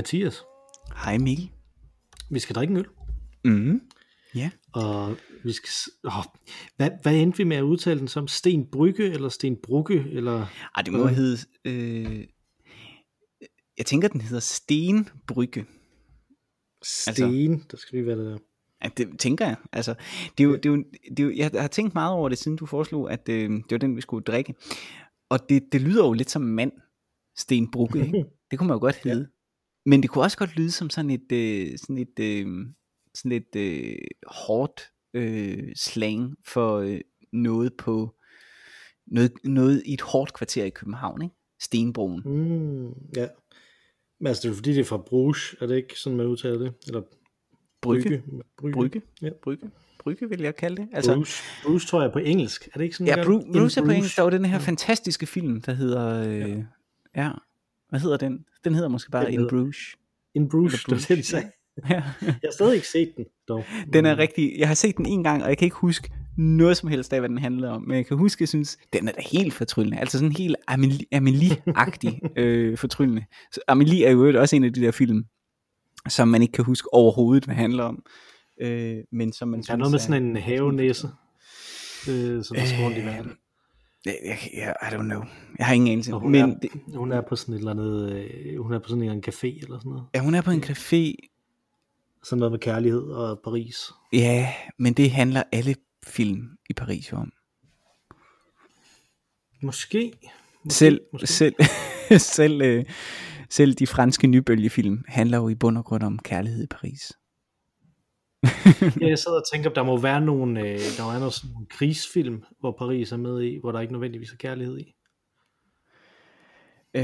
Mathias. Hej Mikkel. Vi skal drikke en øl. Mm. Ja. Og vi skal... Åh, hvad, hvad endte vi med at udtale den som? Sten Brygge eller Sten Brugge? Eller... Ej, det må Hvad? hedde... Øh, jeg tænker, den hedder Stenbrygge. Sten, altså... der skal lige være det der. Ja, det tænker jeg. Altså, det er jo, det er jo, det er jo, jeg har tænkt meget over det, siden du foreslog, at øh, det var den, vi skulle drikke. Og det, det lyder jo lidt som mand. Stenbrugge, ikke? Det kunne man jo godt hedde. Men det kunne også godt lyde som sådan et, øh, sådan et, øh, sådan et øh, hårdt øh, slang for øh, noget på noget, noget i et hårdt kvarter i København, ikke? Stenbroen. Mm, ja. Men altså, det er fordi, det er fra Bruges. Er det ikke sådan, man udtaler det? Eller Brygge. Brygge. Brygge. Ja. Brygge. Brygge vil jeg kalde det. Altså, Bruges. Bruges tror jeg på engelsk. Er det ikke sådan? Ja, man Bruce? Bruce er på engelsk. Der var den her Ja. fantastiske film, der hedder... Øh, ja. ja. Hvad hedder den? Den hedder måske bare Den In hedder- Bruges. In Bruges, Eller det de Bruges, sagde. Ja. Jeg har stadig ikke set den, dog. Den er rigtig... Jeg har set den en gang, og jeg kan ikke huske noget som helst af, hvad den handlede om. Men jeg kan huske, jeg synes, den er da helt fortryllende. Altså sådan helt Amelie- Amelie-agtig øh, fortryllende. Så Amelie er jo også en af de der film, som man ikke kan huske overhovedet, hvad handler om. Øh, men som man Der er noget med sådan en havenæse, øh, som der skal rundt i verden. Jeg, jeg, I don't know. Jeg har ingen anelse. Og hun, Men er, det, hun er på sådan et eller andet, øh, hun er på sådan en eller anden café eller sådan noget. ja, hun er på en café. Sådan noget med kærlighed og Paris. Ja, men det handler alle film i Paris om. Måske. måske Selv, måske. selv, selv, øh, selv de franske nybølgefilm handler jo i bund og grund om kærlighed i Paris. Jeg sidder og tænker, der må være nogle, øh, der må være nogle, sådan krigsfilm, hvor Paris er med i, hvor der ikke nødvendigvis er kærlighed i. Øh,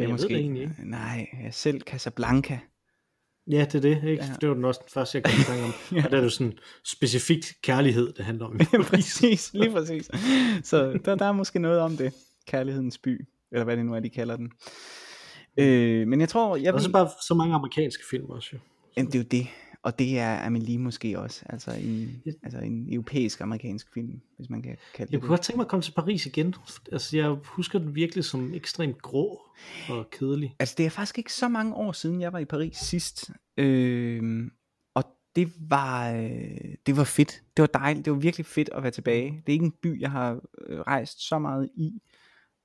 ved jeg det egentlig ikke. Nej, selv Casablanca. Ja, det er det, ikke? Ja. Det var den også den første, jeg kom i tanke om. ja. Og der er jo sådan specifikt kærlighed, det handler om. præcis, lige præcis. Så der, der er måske noget om det. Kærlighedens by, eller hvad det nu er, de kalder den. Øh, men jeg tror, jeg er så bare så mange amerikanske film også, jo. Jamen, det er jo det. Og det er Amelie måske også. Altså en, altså en europæisk amerikansk film, hvis man kan kalde Jeg det kunne godt tænke mig at komme til Paris igen. Altså, jeg husker den virkelig som ekstremt grå og kedelig. Altså det er faktisk ikke så mange år siden, jeg var i Paris sidst. Øh, og det var, øh, det var fedt. Det var dejligt. Det var virkelig fedt at være tilbage. Det er ikke en by, jeg har øh, rejst så meget i.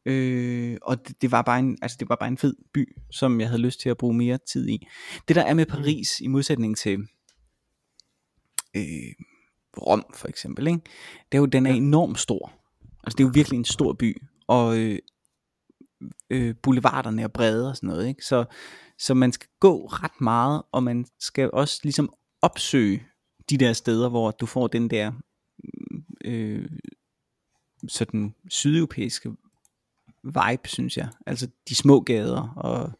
Øh, og det, det, var bare en, altså det var bare en fed by, som jeg havde lyst til at bruge mere tid i. Det der er med Paris, i modsætning til øh, Rom for eksempel, ikke? det er jo, den er enormt stor. Altså det er jo virkelig en stor by, og øh, øh, boulevarderne er brede og sådan noget, ikke? Så, så man skal gå ret meget, og man skal også ligesom opsøge de der steder, hvor du får den der øh, sådan sydeuropæiske vibe, synes jeg. Altså de små gader og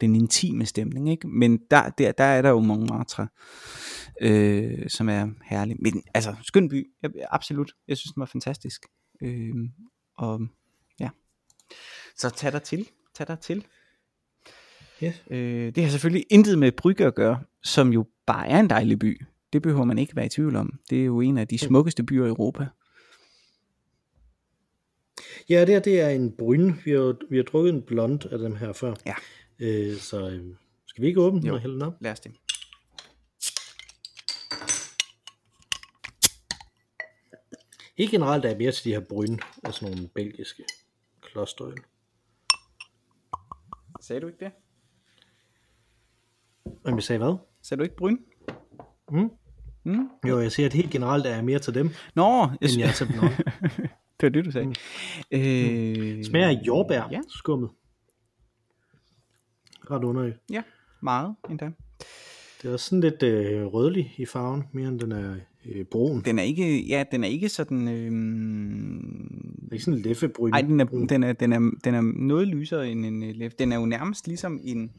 den intime stemning, ikke? Men der, der, der er der jo Montmartre, øh, som er herlig. Men altså, skøn by, jeg, absolut. Jeg synes, den var fantastisk. Øh, og ja. Så tag dig til. Tag dig til. Ja. Øh, det har selvfølgelig intet med Brygge at gøre, som jo bare er en dejlig by. Det behøver man ikke være i tvivl om. Det er jo en af de smukkeste byer i Europa. Ja, det her det er en bryn. Vi har, vi har drukket en blond af dem her før. Ja. Øh, så øh, skal vi ikke åbne den og hælde den op? Lad os det. Ikke generelt er jeg mere til de her bryn, og sådan nogle belgiske klosterøl. Sagde du ikke det? Men vi sagde hvad? Sagde du ikke bryn? Mm? Mm? Jo, jeg siger, at helt generelt er jeg mere til dem, Nå, jeg end jeg er til blond. det var det, du sagde. Mm. Øh, Smager af jordbær, Ja. skummet. Ret underligt. Ja, meget endda. Det er også sådan lidt øh, rødlig i farven, mere end den er øh, brun. Den er ikke, ja, den er ikke sådan, øh, er ikke sådan en leffebryn. ej, den er, den, er, den, er, den er noget lysere end en øh. Den er jo nærmest ligesom en,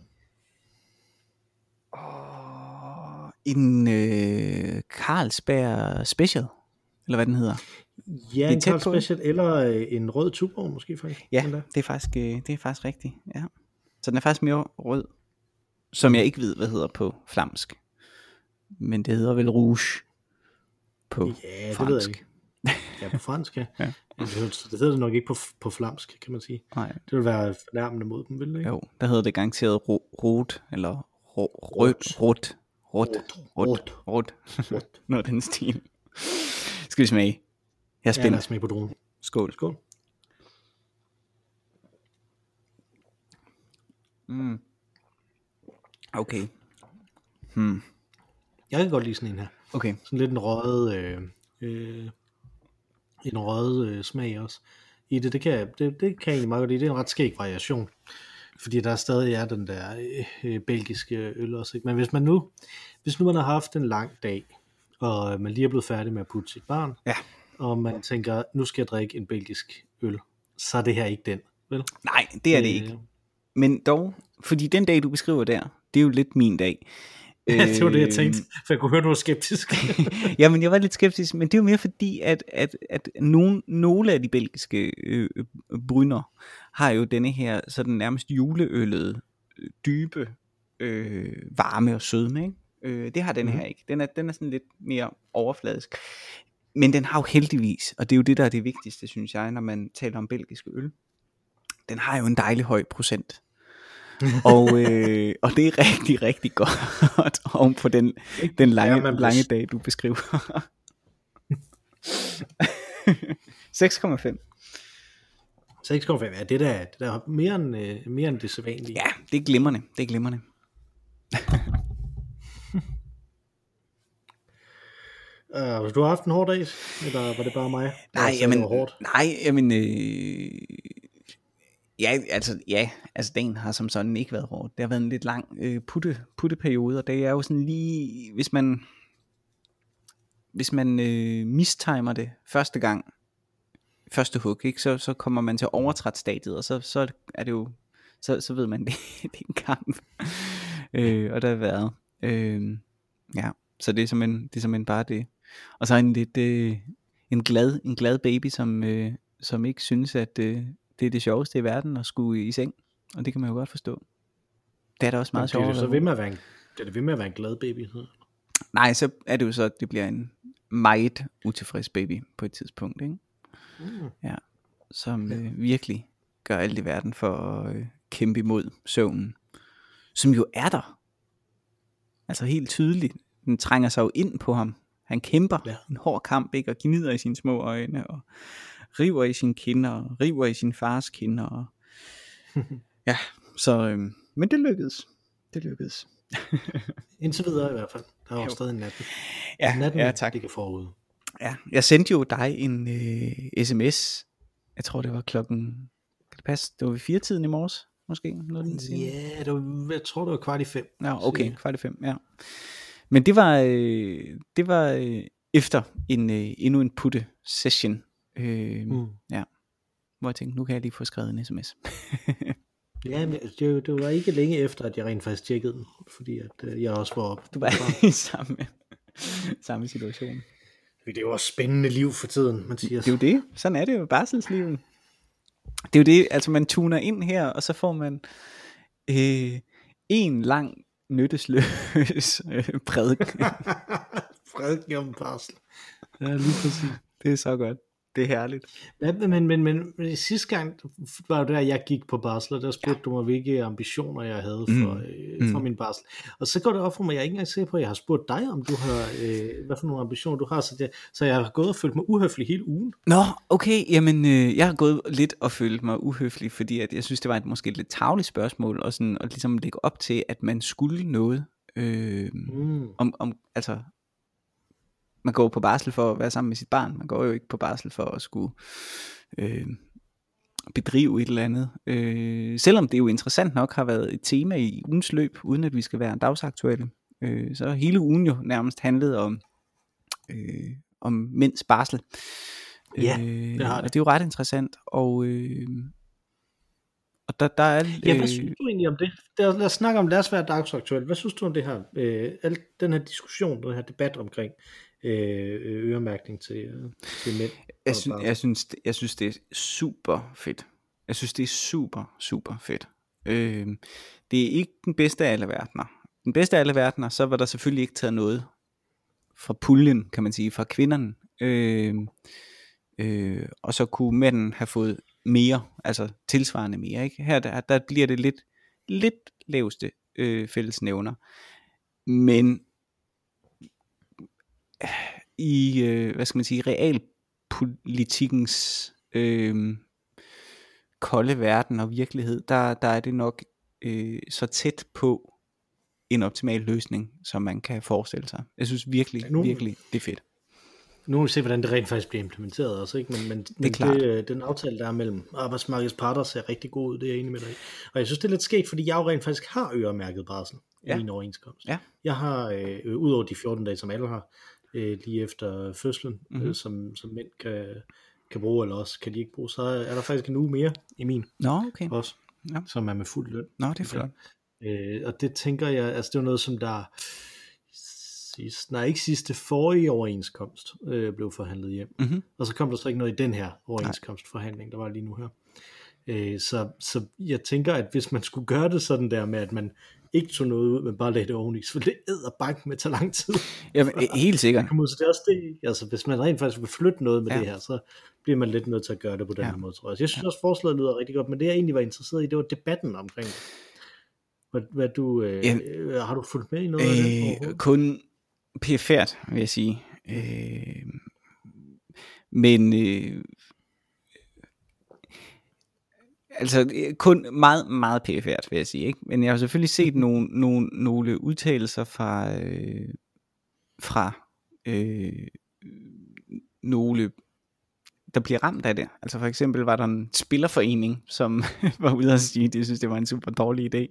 åh, en øh, Carlsberg Special, eller hvad den hedder. Ja, en på. Special, eller øh, en rød tuborg måske faktisk. Ja, det er faktisk, øh, det er faktisk rigtigt, ja. Så den er faktisk mere rød, som jeg ikke ved, hvad hedder på flamsk. Men det hedder vel rouge på Ja, det fransk. ved jeg ikke. Ja, på fransk, ja. Ja. Det, hedder- det det nok ikke på, på flamsk, kan man sige. Nej, Det vil være fornærmende mod dem, vil det ikke? jo, der hedder det garanteret ro- rot, eller ro- rødt, rot, rot, rot, rot, Rot. noget af den stil. Skal vi smage? Jeg er Ja, lad spændt. os smage på dronen. Skål. Skål. Mm. Okay. Hmm. Jeg kan godt lide sådan en her. Okay. Sådan lidt en røget, øh, øh, en røget øh, smag også. I det, det kan, jeg- det, det kan jeg egentlig meget godt lide. Det er en ret skæg variation. Fordi der stadig er den der øh, øh, belgiske øl også. Ikke? Men hvis man nu, hvis nu man har haft en lang dag, og man lige er blevet færdig med at putte sit barn, Ja. Og man tænker, nu skal jeg drikke en belgisk øl, så er det her ikke den, vel? Nej, det er det Øh, ikke. Men dog, fordi den dag, du beskriver der, det er jo lidt min dag. det var det, jeg Øhm, tænkte, for jeg kunne høre, du var skeptisk. Jamen, jeg var lidt skeptisk, men det er jo mere fordi, at, at, at nogle, nogle af de belgiske øh, øh, bryner har jo denne her sådan nærmest juleøllede, øh, dybe, øh, varme og sødme. Ikke? Øh, det har den her Mhm. ikke. Den er, den er sådan lidt mere overfladisk. Men den har jo heldigvis, og det er jo det, der er det vigtigste, synes jeg, når man taler om belgiske øl. Den har jo en dejlig høj procent. og, øh, og det er rigtig, rigtig godt oven på den, den lange, Ja, man lange dag, du beskriver. 6,5. 6,5, ja, det der, det der er mere end, øh, mere end det sædvanlige. Ja, det er glimrende. Det er glimrende. Uh, hvis du har haft en hård dag, eller var det bare mig? Nej, sagde, jamen, hårdt? nej, jamen, øh, ja, altså, ja, altså dagen har som sådan ikke været hårdt. Det har været en lidt lang øh, putte, putteperiode, og det er jo sådan lige, hvis man, hvis man øh, mistimer det første gang, første hug, ikke, så, så kommer man til overtrætstadiet, og så, så er det jo, så, så ved man, det, det er en kamp. øh, og der har været, øh, ja, så det er simpelthen, det er simpelthen bare det. Og så en lidt, øh, en glad, en glad baby, som, øh, som ikke synes, at øh, det er det sjoveste i verden at skulle i seng. Og det kan man jo godt forstå. Det er da også meget sjovt. det så ved med at være en, det er det ved med at være en glad baby? Nej, så er det jo så, at det bliver en meget utilfreds baby på et tidspunkt, ikke? Mm. som øh, virkelig gør alt i verden for at øh, kæmpe imod søvnen. Som jo er der. Altså helt tydeligt. Den trænger sig jo ind på ham. Han kæmper Ja. en hård kamp, ikke? Og gnider i sine små øjne, og river i sine kinder, og river i sin fars kinder. Og... ja, så, øh, men det lykkedes. Det lykkedes. Indtil videre i hvert fald. Der er jo Jo. stadig natten. Ja, natten ja tak. ligger forud. Ja, jeg sendte jo dig en øh, sms. Jeg tror, det var klokken... Kan det passe? Det var ved fire tiden i morges, måske? Noget den. Ja, det var, jeg tror, det var kvart i fem. Ja, okay, kvart i fem, ja. Men det var, øh, det var øh, efter en, øh, endnu en putte session, øh, mm. Mm. hvor jeg tænkte, nu kan jeg lige få skrevet en sms. Ja, men det, det var ikke længe efter, at jeg rent faktisk tjekkede den, fordi at, øh, jeg også var oppe. Du var i samme, samme situation. Det er jo også spændende liv for tiden, siger. Det er jo det. Sådan er det jo, barselslivet. Det er jo det, altså man tuner ind her, og så får man øh, en lang nyttesløs øh, prædiken. Freden om barsel. Ja, lige præcis. det er så godt. Det er herligt. Ja, men, men, men, men sidste gang var jo der, jeg gik på barsel, og der spurgte ja. du mig, hvilke ambitioner jeg havde for, Mm. øh, for Mm. min barsel. Og så går det op for mig, jeg er ikke engang sikker på, at jeg har spurgt dig, om du har, øh, hvad for nogle ambitioner du har, så, det, så jeg har gået og følt mig uhøflig hele ugen. Nå, okay, jamen øh, jeg har gået lidt og følt mig uhøflig, fordi at jeg synes, det var et måske lidt tavligt spørgsmål, og sådan at ligesom lægge op til, at man skulle noget. Øh, Mm. om, om, altså, man går på barsel for at være sammen med sit barn, man går jo ikke på barsel for at skulle øh, bedrive et eller andet. Øh, selvom det jo interessant nok har været et tema i ugens løb, uden at vi skal være dagsaktuelle, øh, så hele ugen jo nærmest handlet om, øh, om mænds barsel. Ja, øh, det har det. Og det er jo ret interessant, og, øh, og der, der er... Ja, øh, hvad synes du egentlig om det? Lad os snakke om, lad os være dagsaktuel. Hvad synes du om det her, øh, al den her diskussion, den her debat omkring øh, øremærkning til, øh, til mænd? Jeg, synes, jeg, synes, det, jeg synes, det er super fedt. Jeg synes, det er super, super fedt. Øh, det er ikke den bedste af alle verdener. Den bedste af alle verdener, så var der selvfølgelig ikke taget noget fra puljen, kan man sige, fra kvinderne. Øh, øh, og så kunne mænden have fået mere, altså tilsvarende mere. Ikke? Her der, der bliver det lidt, lidt laveste øh, fællesnævner. Men i, øh, hvad skal man sige, realpolitikkens øh, kolde verden og virkelighed, der, der er det nok øh, så tæt på en optimal løsning, som man kan forestille sig. Jeg synes virkelig, nu, virkelig, det er fedt. Nu må vi se, hvordan det rent faktisk bliver implementeret også, ikke? Men, men, det men klart. det, øh, den aftale, der er mellem arbejdsmarkedets parter, ser rigtig god ud, det er jeg enig med dig. Og jeg synes, det er lidt sket, fordi jeg jo rent faktisk har øremærket barsel ja. i min overenskomst. Ja. Jeg har, øh, ud over de 14 dage, som alle har, øh, lige efter fødslen, mm-hmm. Mhm. øh, som, som mænd kan, kan bruge, eller også kan de ikke bruge, så er der faktisk en uge mere i min Nå, okay. også, Ja. som er med fuld løn. Nå, det er flot. Øh, og det tænker jeg, altså det var noget, som der sidst, nej ikke sidste, forrige overenskomst øh, blev forhandlet hjem. Mm-hmm. Og så kom der så ikke noget i den her overenskomstforhandling, der var lige nu her. Øh, så, så jeg tænker, at hvis man skulle gøre det sådan der med, at man ikke tog noget ud, men bare lagde det oveni, så det æder banken med tage lang tid. Øh, helt sikkert. Så det er også det, altså hvis man rent faktisk vil flytte noget med Ja. ja. det her, så bliver man lidt nødt til at gøre det på den Ja. her måde, tror jeg. Så jeg synes også, forslaget lyder rigtig godt, men det jeg egentlig var interesseret i, det var debatten omkring. Hvad, hvad du, øh, Ja. øh, har du fulgt med i noget af det? Øh, kun perifært, vil jeg sige. Øh, men øh, altså øh, kun meget, meget perifært, vil jeg sige. Ikke? Men jeg har selvfølgelig set nogle, nogle, nogle udtalelser fra, øh, fra øh, nogle der bliver ramt af det. Altså for eksempel var der en spillerforening, som var ude at sige, at de synes, det var en super dårlig idé.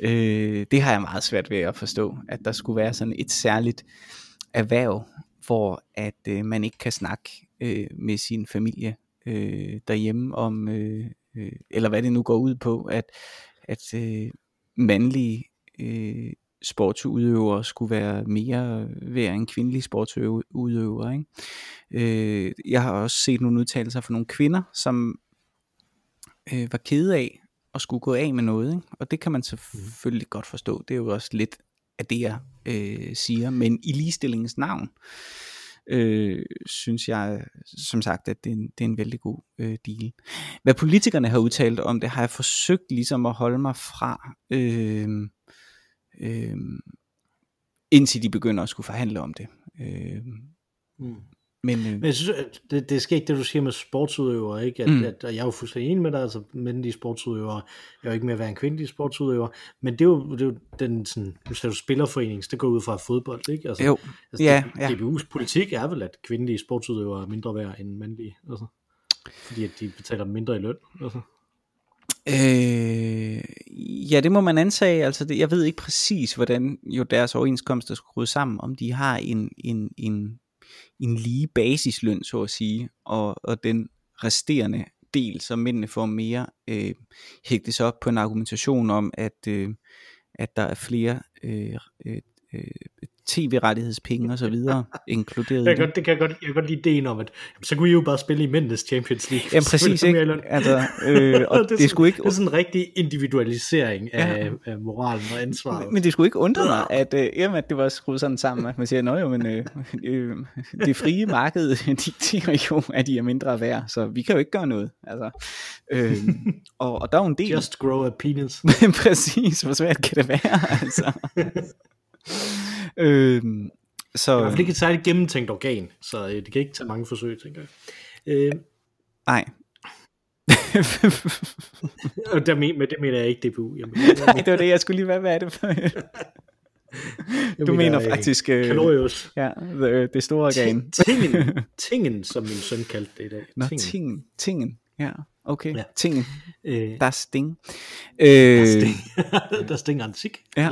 Øh, det har jeg meget svært ved at forstå, at der skulle være sådan et særligt erhverv, hvor at øh, man ikke kan snakke øh, med sin familie øh, derhjemme om, øh, øh, eller hvad det nu går ud på, at, at øh, mandlige øh, sportsudøvere skulle være mere værd end kvindelige sportsudøvere. Ikke? Øh, jeg har også set nogle udtalelser fra nogle kvinder, som øh, var kede af at skulle gå af med noget, ikke? og det kan man selvfølgelig godt forstå. Det er jo også lidt af det, jeg øh, siger, men i ligestillingens navn, øh, øh, synes jeg som sagt, at det er en, det er en vældig god øh, deal. Hvad politikerne har udtalt om det, har jeg forsøgt ligesom at holde mig fra, øh, øh, indtil de begynder at skulle forhandle om det. Øh, Mm men, øh, Men jeg synes, at det, det skal ikke det, du siger med sportsudøvere, ikke? At, Mm. at, og jeg er jo fuldstændig enig med dig, altså mændelige sportsudøvere er jo ikke mere værd end kvindelige sportsudøvere, men det er jo, det er jo den sådan, nu sagde du spillerforening, så det går ud fra fodbold, ikke? Altså, jo, altså, ja, det, ja. DBU's politik er vel, at kvindelige sportsudøvere er mindre værd end mandlige, altså, fordi at de betaler mindre i løn, altså. Øh, ja, det må man antage. Altså, det, jeg ved ikke præcis, hvordan jo deres overenskomst er skruet sammen, om de har en, en, en, en lige basisløn, så at sige, og, og den resterende del, som mændene får mere, øh, hægtes op på en argumentation om, at, øh, at der er flere øh, øh, øh, tv-rettighedspenge og så videre inkluderet. Jeg kan det. godt, det kan jeg, godt, jeg kan godt lide ideen om, at jamen, så kunne I jo bare spille i mændenes Champions League. Ville præcis, ikke? Altså, øh, og det, er det, sådan, skulle ikke det er sådan en rigtig individualisering af, Ja. af moralen og ansvaret. Men, men det skulle ikke undre mig, at, øh, jamen, at det var skruet sådan sammen, at man siger, nå jo, men øh, øh, det frie marked dikterer jo, at de er mindre værd, så vi kan jo ikke gøre noget. Altså, øh, og, og der er jo en del... Just grow a penis. Præcis, hvor svært kan det være, altså. øh, så, Det er i hvert fald ikke et særligt gennemtænkt organ, så øh, det kan ikke tage mange forsøg, tænker jeg. Øh, nej. og der men, med det mener jeg ikke DBU. Jeg mener, nej, det var det, jeg skulle lige være, hvad er det for? Du mener øh, faktisk... Øh, Kalorius. ja, the, det store organ. Tingen, tingen, som min søn kaldte det i dag. Nå, tingen. Tingen, ja. Okay, ja. Tingen. Øh, Der er sting. Øh, der, sting, der stinger en tik. Ja,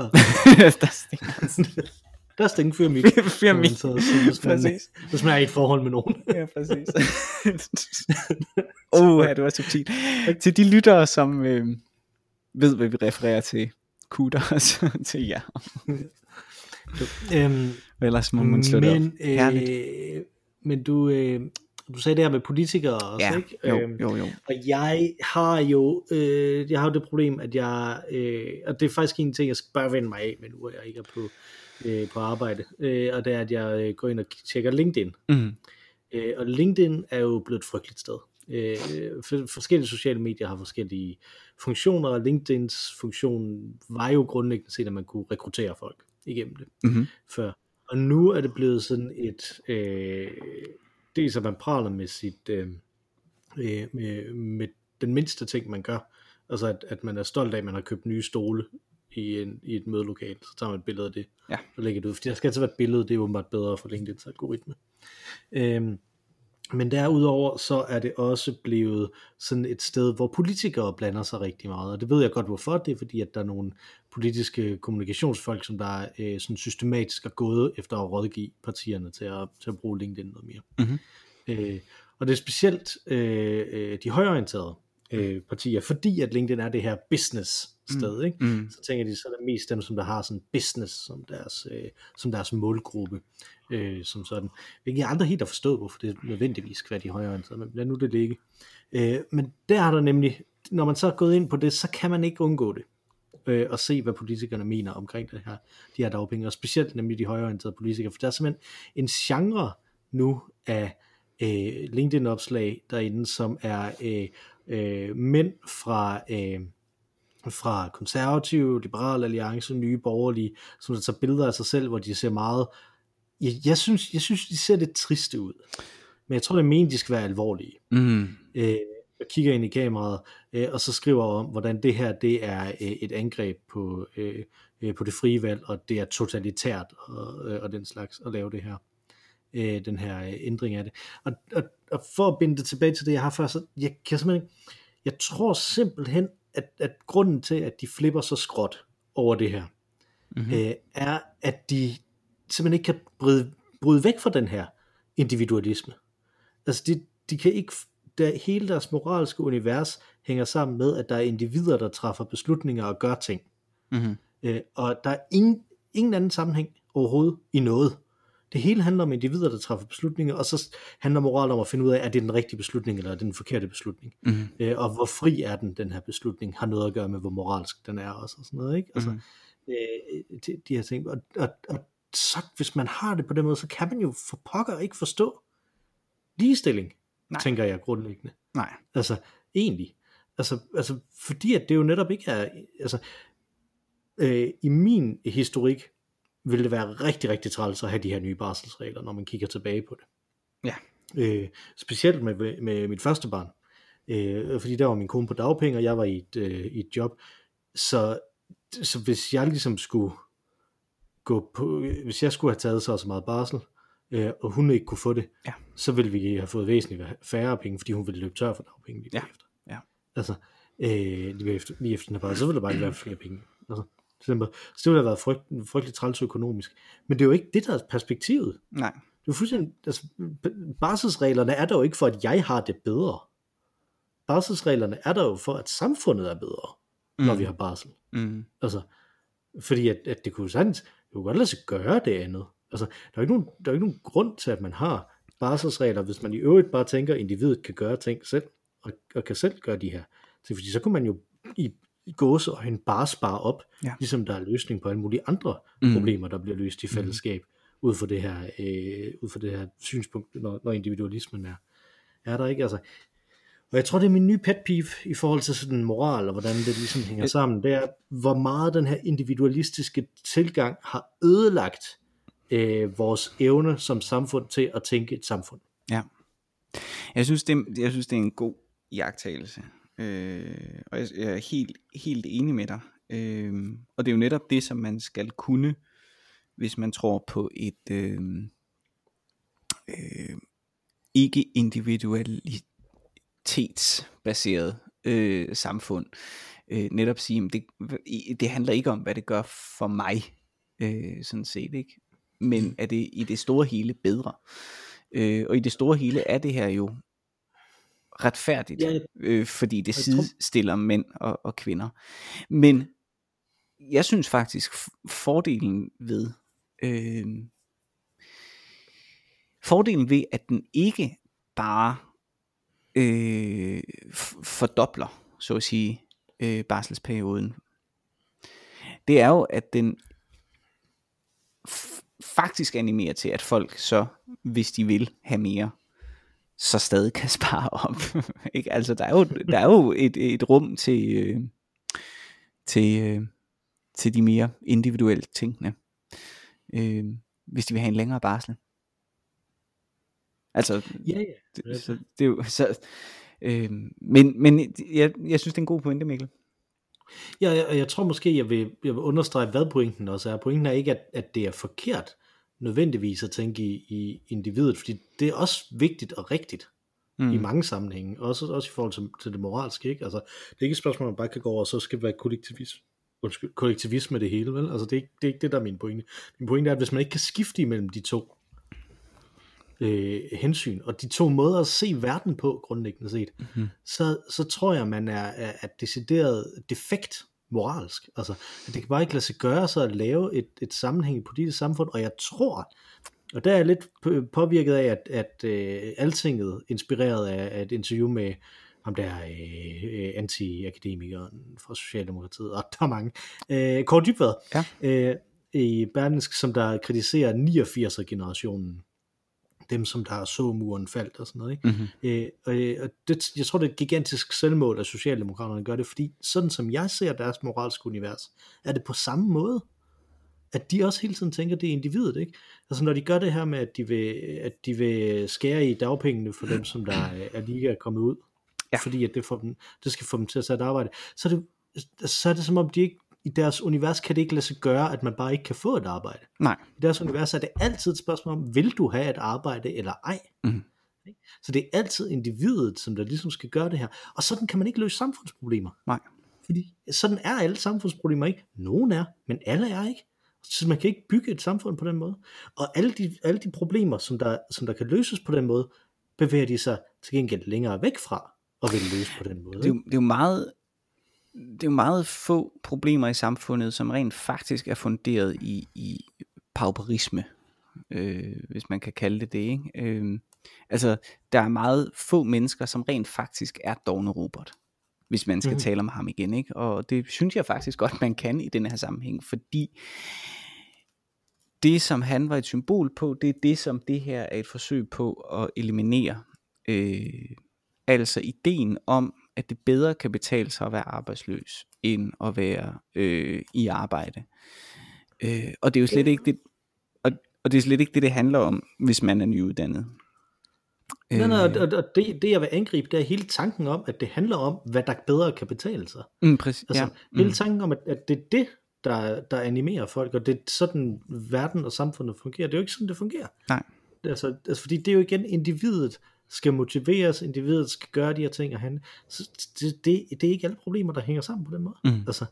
der er sting. Der stinger fyr mit. Fyr mit. Så, hvis, man, Præcis. hvis man er i et forhold med nogen. Ja, præcis. Åh, oh, ja, det var subtilt. Til de lyttere, som øh, ved, hvad vi refererer til, kudos til jer. øhm, Ellers må man slå det op. men, Herligt. øh, men du, øh, du sagde det her med politikere også, Ja, ikke? jo, Øhm, jo, jo. Og jeg har jo, øh, jeg har jo det problem, at jeg, øh, og det er faktisk en ting, jeg skal bare vende mig af med nu, at jeg ikke er på, øh, på arbejde, øh, og det er, at jeg øh, går ind og tjekker LinkedIn. Mm. Øh, og LinkedIn er jo blevet et frygteligt sted. Øh, for, forskellige sociale medier har forskellige funktioner, og LinkedIns funktion var jo grundlæggende set, at man kunne rekruttere folk igennem det Mm-hmm. før. Og nu er det blevet sådan et, øh, dels at man praler med sit, øh, øh, med, med den mindste ting, man gør. Altså at, at man er stolt af, at man har købt nye stole i, en, i et mødelokale, så tager man et billede af det, Ja. og lægger det ud. Fordi der skal altid være et billede, det er åbenbart bedre for LinkedIn's algoritme. Øhm, men derudover så er det også blevet sådan et sted, hvor politikere blander sig rigtig meget, og det ved jeg godt hvorfor, det er fordi, at der er nogle politiske kommunikationsfolk, som der øh, sådan systematisk er gået efter at rådgive partierne til at, til at bruge LinkedIn noget mere. Mhm. Øh, og det er specielt øh, øh, de højorienterede øh, partier, fordi at LinkedIn er det her business sted, mm. ikke? Mm. så tænker de, så er det mest dem, som der har sådan business som deres, øh, som deres målgruppe, øh, som sådan. Hvilket jeg aldrig helt har forstået, hvorfor det nødvendigvis skal være de højreorienterede, men lad nu det ligge. Øh, men der har der nemlig, når man så er gået ind på det, så kan man ikke undgå det. Øh, og se, hvad politikerne mener omkring det her, de her dagpenge, og specielt nemlig de højreorienterede politikere, for der er simpelthen en genre nu af øh, LinkedIn-opslag derinde, som er øh, øh, mænd fra... Øh, fra konservative, liberale alliance, nye borgerlige, som der tager billeder af sig selv, hvor de ser meget, jeg, jeg, synes, jeg synes, de ser lidt triste ud. Men jeg tror, det er meningen, de skal være alvorlige. Mm. Øh, og kigger ind i kameraet, øh, og så skriver om, hvordan det her, det er øh, et angreb på, øh, øh, på det frie valg, og det er totalitært, og, øh, og den slags, at lave det her, øh, den her øh, ændring af det. Og, og, og for at binde det tilbage til det, jeg har før, så jeg kan simpelthen jeg tror simpelthen, at, at grunden til, at de flipper så skråt over det her, Mm-hmm. øh, er, at de simpelthen ikke kan bryde, bryde væk fra den her individualisme. Altså, de, de kan ikke, der, hele deres moralske univers hænger sammen med, at der er individer, der træffer beslutninger og gør ting. Mm-hmm. Øh, og der er ingen, ingen anden sammenhæng overhovedet i noget. Det hele handler om individer, der træffer beslutninger, og så handler moral om at finde ud af, er det den rigtige beslutning, eller er det den forkerte beslutning. Mm-hmm. Øh, og hvor fri er den, den her beslutning, har noget at gøre med, hvor moralsk den er også, og sådan noget, ikke? Altså, Mhm. øh, de, de her ting. Og, og, og så, hvis man har det på den måde, så kan man jo for pokker ikke forstå ligestilling. Nej. tænker jeg grundlæggende. Nej. Altså, egentlig. Altså, altså, fordi at det jo netop ikke er, altså, øh, i min historik, vil det være rigtig, rigtig træls at have de her nye barselsregler, når man kigger tilbage på det. Ja. Øh, specielt med, med mit første barn. Øh, fordi der var min kone på dagpenge, og jeg var i et, øh, i et job. Så, så hvis jeg ligesom skulle gå på, hvis jeg skulle have taget så så meget barsel, øh, og hun ikke kunne få det, Ja. så ville vi have fået væsentligt færre penge, fordi hun ville løbe tør for dagpenge lige Ja. bagefter. Ja. Altså, øh, lige efter, lige efter den her barsel, så ville der bare ikke være flere penge. Altså, så det så ville have været frygt, frygteligt træls økonomisk. Men det er jo ikke det, der er perspektivet. Nej. Det er fuldstændig, altså, barselsreglerne er der jo ikke for, at jeg har det bedre. Barselsreglerne er der jo for, at samfundet er bedre, mm. når vi har barsel. Mm. Altså, fordi at, at det kunne sandt, det kunne godt lade sig gøre det andet. Altså, der er jo ikke nogen, der er jo ikke nogen grund til, at man har barselsregler, hvis man i øvrigt bare tænker, at individet kan gøre ting selv, og, og kan selv gøre de her ting. Fordi så kunne man jo i, i gåse og en bare spare op, Ja. ligesom der er løsning på alle mulige andre Mm. mm. problemer, der bliver løst i fællesskab, mm. ud fra det her, øh, ud fra det her synspunkt, når, når individualismen er, er der ikke. Altså, og jeg tror, det er min nye pet peeve i forhold til sådan moral, og hvordan det ligesom hænger sammen, det er, hvor meget den her individualistiske tilgang har ødelagt øh, vores evne som samfund til at tænke et samfund. Ja. Jeg synes, det, jeg synes, det er en god jagttagelse. Øh, og jeg, jeg er helt, helt enig med dig. Øh, og det er jo netop det, som man skal kunne, hvis man tror på et øh, øh, ikke individualitetsbaseret øh, samfund. Øh, netop sige, at det, det handler ikke om, hvad det gør for mig, øh, sådan set, ikke? Men er det i det store hele bedre? Øh, og i det store hele er det her jo retfærdigt, Ja, øh, fordi det sidestiller mænd og, og kvinder. Men jeg synes faktisk fordelen ved øh, fordelen ved at den ikke bare øh, fordobler så at sige øh, barselsperioden det er jo at den faktisk animerer til at folk så hvis de vil have mere så stadig kan spare op. ikke? Altså, der er jo, der er jo et, et rum til, øh, til, øh, til de mere individuelle tingene, øh, hvis de vil have en længere barsel. Altså, Ja, ja. det, så, det er jo, så, øh, men, men jeg, jeg synes, det er en god pointe, Mikkel. Ja, jeg, jeg tror måske, jeg vil, jeg vil understrege, hvad pointen også er. Pointen er ikke, at, at det er forkert nødvendigvis at tænke i, i individet, fordi det er også vigtigt og rigtigt mm. i mange sammenhænge, også, også i forhold til, til det moralske. Ikke? Altså, det er ikke et spørgsmål, man bare kan gå over, og så skal det være kollektivisme. Undskyld, kollektivisme det hele, vel? Altså, det er, ikke, det er ikke det, der er min pointe. Min pointe er, at hvis man ikke kan skifte imellem de to øh, hensyn, og de to måder at se verden på, grundlæggende set, mm-hmm. så, så tror jeg, man er, er, er decideret defekt moralsk. Altså, det kan bare ikke lade sig gøre så at lave et, et sammenhæng i politisk samfund, og jeg tror, og der er jeg lidt påvirket af, at, at uh, Altinget, inspireret af, et interview med ham der uh, anti-akademikeren fra Socialdemokratiet, og der er mange, uh, Kåre Dybvad, ja. uh, i Berlingsk, som der kritiserer 89'er-generationen, dem som der så muren faldt og sådan noget. Ikke? Mm-hmm. Øh, og, og det, jeg tror det er et gigantisk selvmål, at Socialdemokraterne gør det, fordi sådan som jeg ser deres moralske univers, er det på samme måde, at de også hele tiden tænker, det er individet, ikke? Altså når de gør det her med, at de vil, at de vil skære i dagpengene for dem, som der er lige er kommet ud, ja. fordi at det, får dem, det skal få dem til at sætte arbejde, så er, det, så er det som om, de ikke i deres univers kan det ikke lade sig gøre, at man bare ikke kan få et arbejde. Nej. I deres univers er det altid et spørgsmål om, vil du have et arbejde eller ej? Mm. Så det er altid individet, som der ligesom skal gøre det her. Og sådan kan man ikke løse samfundsproblemer. Nej. Fordi sådan er alle samfundsproblemer ikke. Nogen er, men alle er ikke. Så man kan ikke bygge et samfund på den måde. Og alle de, alle de problemer, som der, som der kan løses på den måde, bevæger de sig til gengæld længere væk fra og vil løse på den måde. Det er, jo, det er jo meget det er jo meget få problemer i samfundet, som rent faktisk er funderet i, i pauperisme, øh, hvis man kan kalde det det. Ikke? Øh, altså, der er meget få mennesker, som rent faktisk er dogne Robert, hvis man skal mm. tale om ham igen. Ikke? Og det synes jeg faktisk godt, man kan i den her sammenhæng, fordi det, som han var et symbol på, det er det, som det her er et forsøg på at eliminere. Øh, altså ideen om, at det bedre kan betale sig at være arbejdsløs, end at være øh, i arbejde. Øh, og det er jo slet ikke det, og, og det er slet ikke det, det handler om, hvis man er nyuddannet. Nej, nej, og, og det, det jeg vil angribe, det er hele tanken om, at det handler om, hvad der bedre kan betale sig. Mm, præcis, altså, ja. mm. Hele tanken om, at, at det er det, der, der animerer folk, og det er sådan verden og samfundet fungerer. Det er jo ikke sådan, det fungerer. Nej. Altså, altså fordi det er jo igen individet, skal motiveres, individet skal gøre de her ting, og han, så det, det, det er ikke alle problemer, der hænger sammen på den måde. Mm. Altså,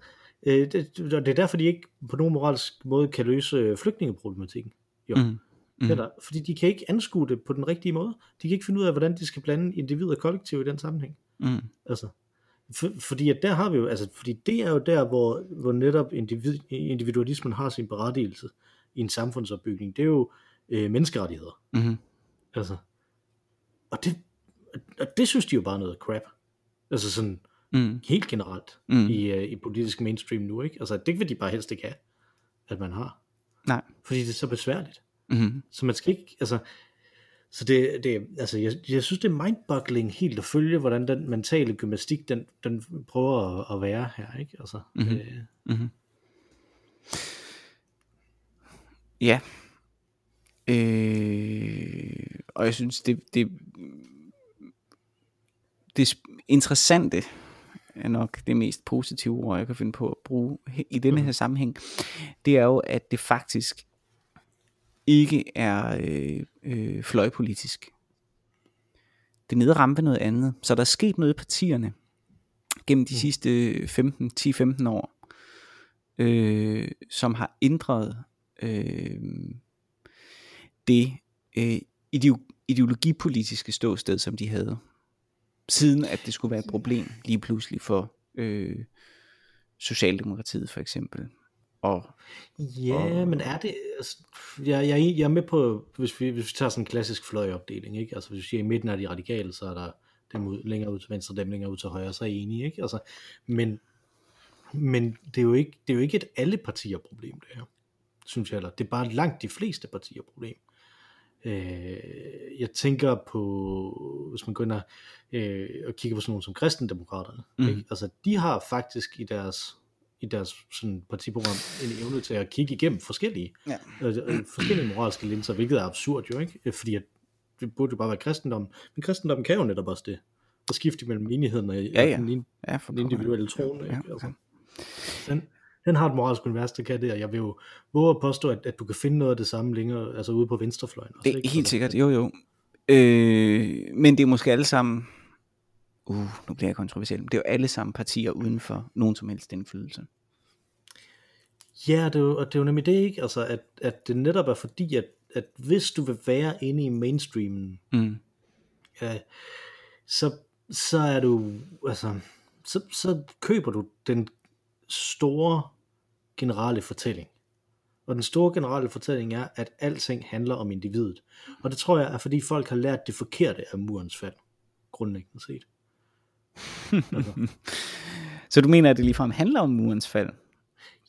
øh, det, det er derfor, de ikke på nogen moralsk måde kan løse flygtningeproblematikken. Jo. Mm. Mm. Eller, fordi de kan ikke anskue det på den rigtige måde. De kan ikke finde ud af, hvordan de skal blande individ og kollektiv i den sammenhæng. Mm. Altså, for, fordi at der har vi jo, altså, fordi det er jo der, hvor, hvor netop individ, individualismen har sin berettigelse i en samfundsopbygning. Det er jo øh, menneskerettigheder. Mm. Altså, og det, og det synes de jo bare er noget crap. Altså sådan mm. helt generelt mm. i, uh, i politisk mainstream nu, ikke? Altså det vil de bare helst ikke have, at man har. Nej. Fordi det er så besværligt. Mm. Så man skal ikke, altså, så det, det altså jeg, jeg synes det er mindboggling helt at følge, hvordan den mentale gymnastik, den, den prøver at, at være her, ikke? Altså, mm-hmm. øh, mm-hmm. Ja. Øh, og jeg synes, det, det, det interessante er nok det mest positive ord, jeg kan finde på at bruge i denne her sammenhæng, det er jo, at det faktisk ikke er øh, øh, fløjpolitisk. Det er nede noget andet. Så der er sket noget i partierne gennem de sidste 15, 10-15 år, øh, som har ændret øh, det øh, ideologipolitiske ståsted, som de havde. Siden at det skulle være et problem lige pludselig for øh, Socialdemokratiet for eksempel. Og, ja, og, men er det, altså, jeg, jeg, jeg er med på, hvis vi, hvis vi tager sådan en klassisk fløjopdeling, ikke? altså hvis vi siger, i midten af de radikale, så er der dem ud, længere ud til venstre, dem længere ud til højre, så er jeg enig, ikke? Altså, men, men det er, jo ikke, det er jo ikke et alle partier problem, det her, synes jeg, eller det er bare langt de fleste partier problem. Øh, jeg tænker på, hvis man går ind og, øh, og kigger på sådan nogle som kristendemokraterne, Mhm. ikke? altså de har faktisk i deres i deres sådan, partiprogram en evne til at kigge igennem forskellige, Ja. øh, øh, forskellige moralske linser, hvilket er absurd jo, ikke? Øh, Fordi at det burde jo bare være kristendom. Men kristendommen kan jo netop også det. At skifte mellem menigheden og, Ja, ja. og den, Ja, den individuelle. Ja, Ikke? Altså, ja. Den, har et moralsk univers, der kan det, og jeg vil jo våge at påstå, at, at du kan finde noget af det samme længere, altså ude på venstrefløjen. Også, Det er ikke? helt Altså, sikkert, jo jo. Øh, men det er måske alle sammen, uh, nu bliver jeg kontroversiel, men det er jo alle sammen partier uden for nogen som helst indflydelse. Ja, det er jo, og det er jo nemlig det, ikke? Altså, at, at det netop er fordi, at, at hvis du vil være inde i mainstreamen, Mm. ja, så, så er du, altså, så, så køber du den store generelle fortælling. Og den store generelle fortælling er, at alting handler om individet. Og det tror jeg er, fordi folk har lært det forkerte af murens fald, grundlæggende set. altså, Så du mener, at det ligefrem handler om murens fald?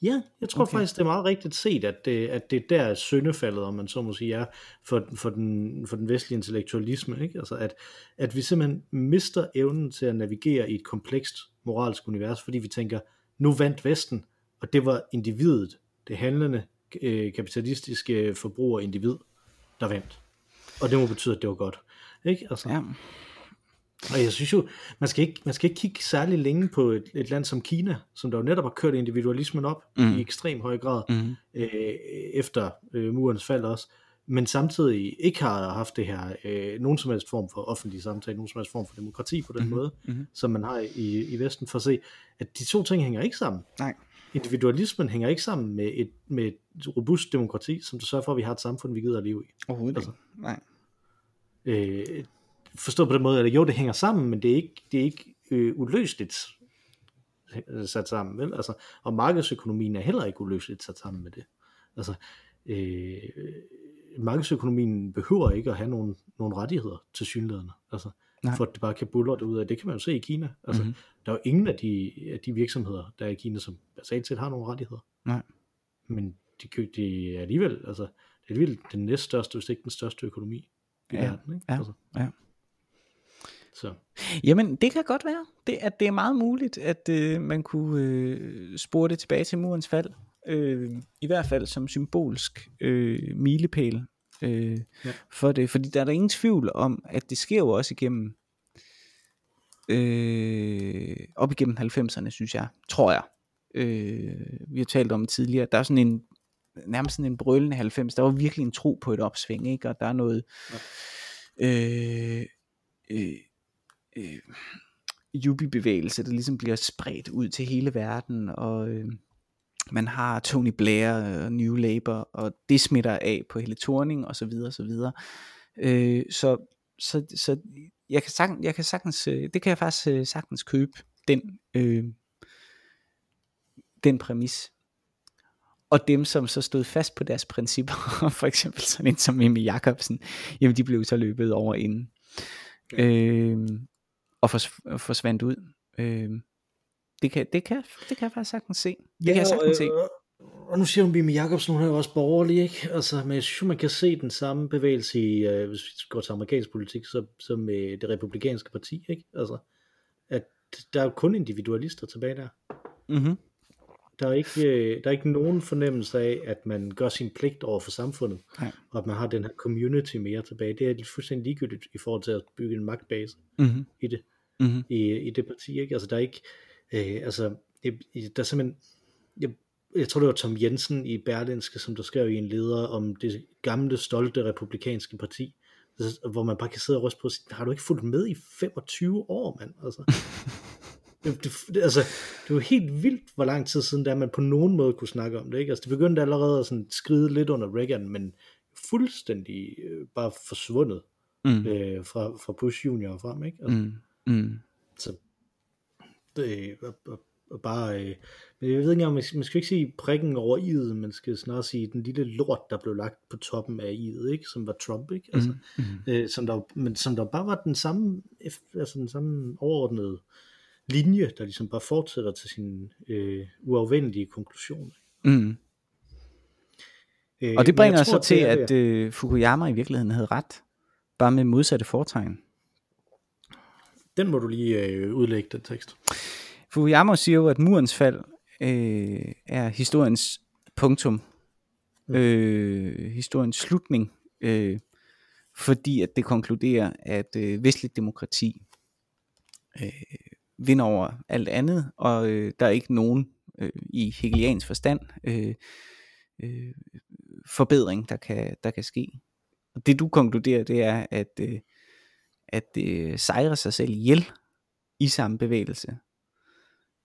Ja, jeg tror Okay. faktisk, det er meget rigtigt set, at det, at det der er syndefaldet, om man så må sige, er for, for, den, for den vestlige intellektualisme. Ikke? Altså at, at vi simpelthen mister evnen til at navigere i et komplekst moralsk univers, fordi vi tænker, nu vandt Vesten, og det var individet, det handlende øh, kapitalistiske forbrugerindivid, der vandt. Og det må betyde, at det var godt. Ikke? Altså, Ja. og jeg synes jo, man skal ikke, man skal ikke kigge særlig længe på et, et land som Kina, som der jo netop har kørt individualismen op Mm. mm. i ekstrem høj grad, Mm. øh, efter øh, murens fald også, men samtidig ikke har haft det her, øh, nogen som helst form for offentlig samtale, nogen som helst form for demokrati på den Mhm. mm-hmm. måde, Mhm. som man har i, i Vesten, for at se, at de to ting hænger ikke sammen. Nej. Individualismen hænger ikke sammen med et, med et robust demokrati, som der sørger for, at vi har et samfund, vi gider at leve i. Overhovedet Altså. ikke. Nej. Øh, forstået på den måde, at jo, det hænger sammen, men det er ikke, det er ikke øh, uløseligt øh, sat sammen, vel? Altså, og markedsøkonomien er heller ikke uløseligt sat sammen med det. Altså, øh, markedsøkonomien behøver ikke at have nogle, nogle rettigheder til synlæderne, altså, Nej. for at det bare kan bulle det ud af. Det kan man jo se i Kina. Altså, Mhm. mm-hmm. Der er jo ingen af de, af de virksomheder, der er i Kina, som basalt set har nogle rettigheder. Nej. Men de, kø- de er alligevel, altså, det er alligevel den næststørste, hvis ikke den største økonomi i Ja, verden. Ikke? ja, Altså, ja. så. Jamen, det kan godt være, det, at det er meget muligt, at øh, man kunne øh, spore det tilbage til murens fald. Øh, I hvert fald som symbolsk øh, milepæl øh, ja. Ja. for det. Fordi der er der ingen tvivl om, at det sker jo også igennem øh, op igennem 90'erne, synes jeg, tror jeg. Øh, vi har talt om tidligere, der er sådan en nærmest sådan en brølende 90, der var virkelig en tro på et opsving, ikke? og der er noget øh, øh, øh, yuppie-bevægelse, der ligesom bliver spredt ud til hele verden, og øh, man har Tony Blair og New Labour, og det smitter af på hele Thorning, og så videre, så videre. Øh, så, så, så jeg kan sagtens, jeg kan sagtens øh, det kan jeg faktisk øh, sagtens købe, den, øh, den præmis. Og dem, som så stod fast på deres principper, for eksempel sådan en som Mimi Jacobsen, jamen de blev så løbet over inden. Øh, og fors- forsvandt ud. Øh, det, kan, det, kan, det kan jeg faktisk sagtens se. Det kan jeg sagtens se. Og nu siger hun, Mimi Jacobsen, hun er jo også borgerlig, ikke? Altså, men jeg synes, man kan se den samme bevægelse i, øh, hvis vi går til amerikansk politik, så, så med det republikanske parti, ikke? Altså, at der er jo kun individualister tilbage der. Mm-hmm. Der er ikke, øh, der er ikke nogen fornemmelse af, at man gør sin pligt over for samfundet, Nej. og at man har den her community mere tilbage. Det er fuldstændig ligegyldigt i forhold til at bygge en magtbase Mm-hmm. i det. Mm-hmm. i, i det parti, ikke? Altså der er ikke, øh, altså, det, der er simpelthen, jeg, jeg tror det var Tom Jensen i Berlinske, som der skrev i en leder om det gamle, stolte republikanske parti, altså, hvor man bare kan sidde og ryste på sig, har du ikke fulgt med i 25 år, mand? Altså, det, det, det, altså, det var helt vildt, hvor lang tid siden der man på nogen måde kunne snakke om det, ikke? Altså det begyndte allerede at sådan skride lidt under Reagan, men fuldstændig øh, bare forsvundet Mm. øh, fra, fra Bush junior og frem, ikke? Altså, Mm. Mm. så det og, og, bare, øh, men jeg ved ikke om man, man skal ikke sige prikken over i'et, man skal snarere sige den lille lort, der blev lagt på toppen af i'et, ikke? som var Trump, ikke? Altså, Mm. øh, som der, men som der bare var den samme, altså den samme overordnede linje, der ligesom bare fortsætter til sin øh, uafvendelige konklusion. Mm. Øh, Og det bringer så til, det at øh, Fukuyama i virkeligheden havde ret. Bare med modsatte foretegn. Den må du lige øh, udlægge, den tekst. Fukuyama siger jo, at murens fald øh, er historiens punktum. Mm. Øh, historiens slutning. Øh, fordi at det konkluderer, at øh, vestligt demokrati øh, vinder over alt andet, og øh, der er ikke nogen øh, i hegelians forstand øh, øh, forbedring, der kan, der kan ske. Og det du konkluderer, det er, at, øh, at øh, sejre sig selv ihjel i samme bevægelse.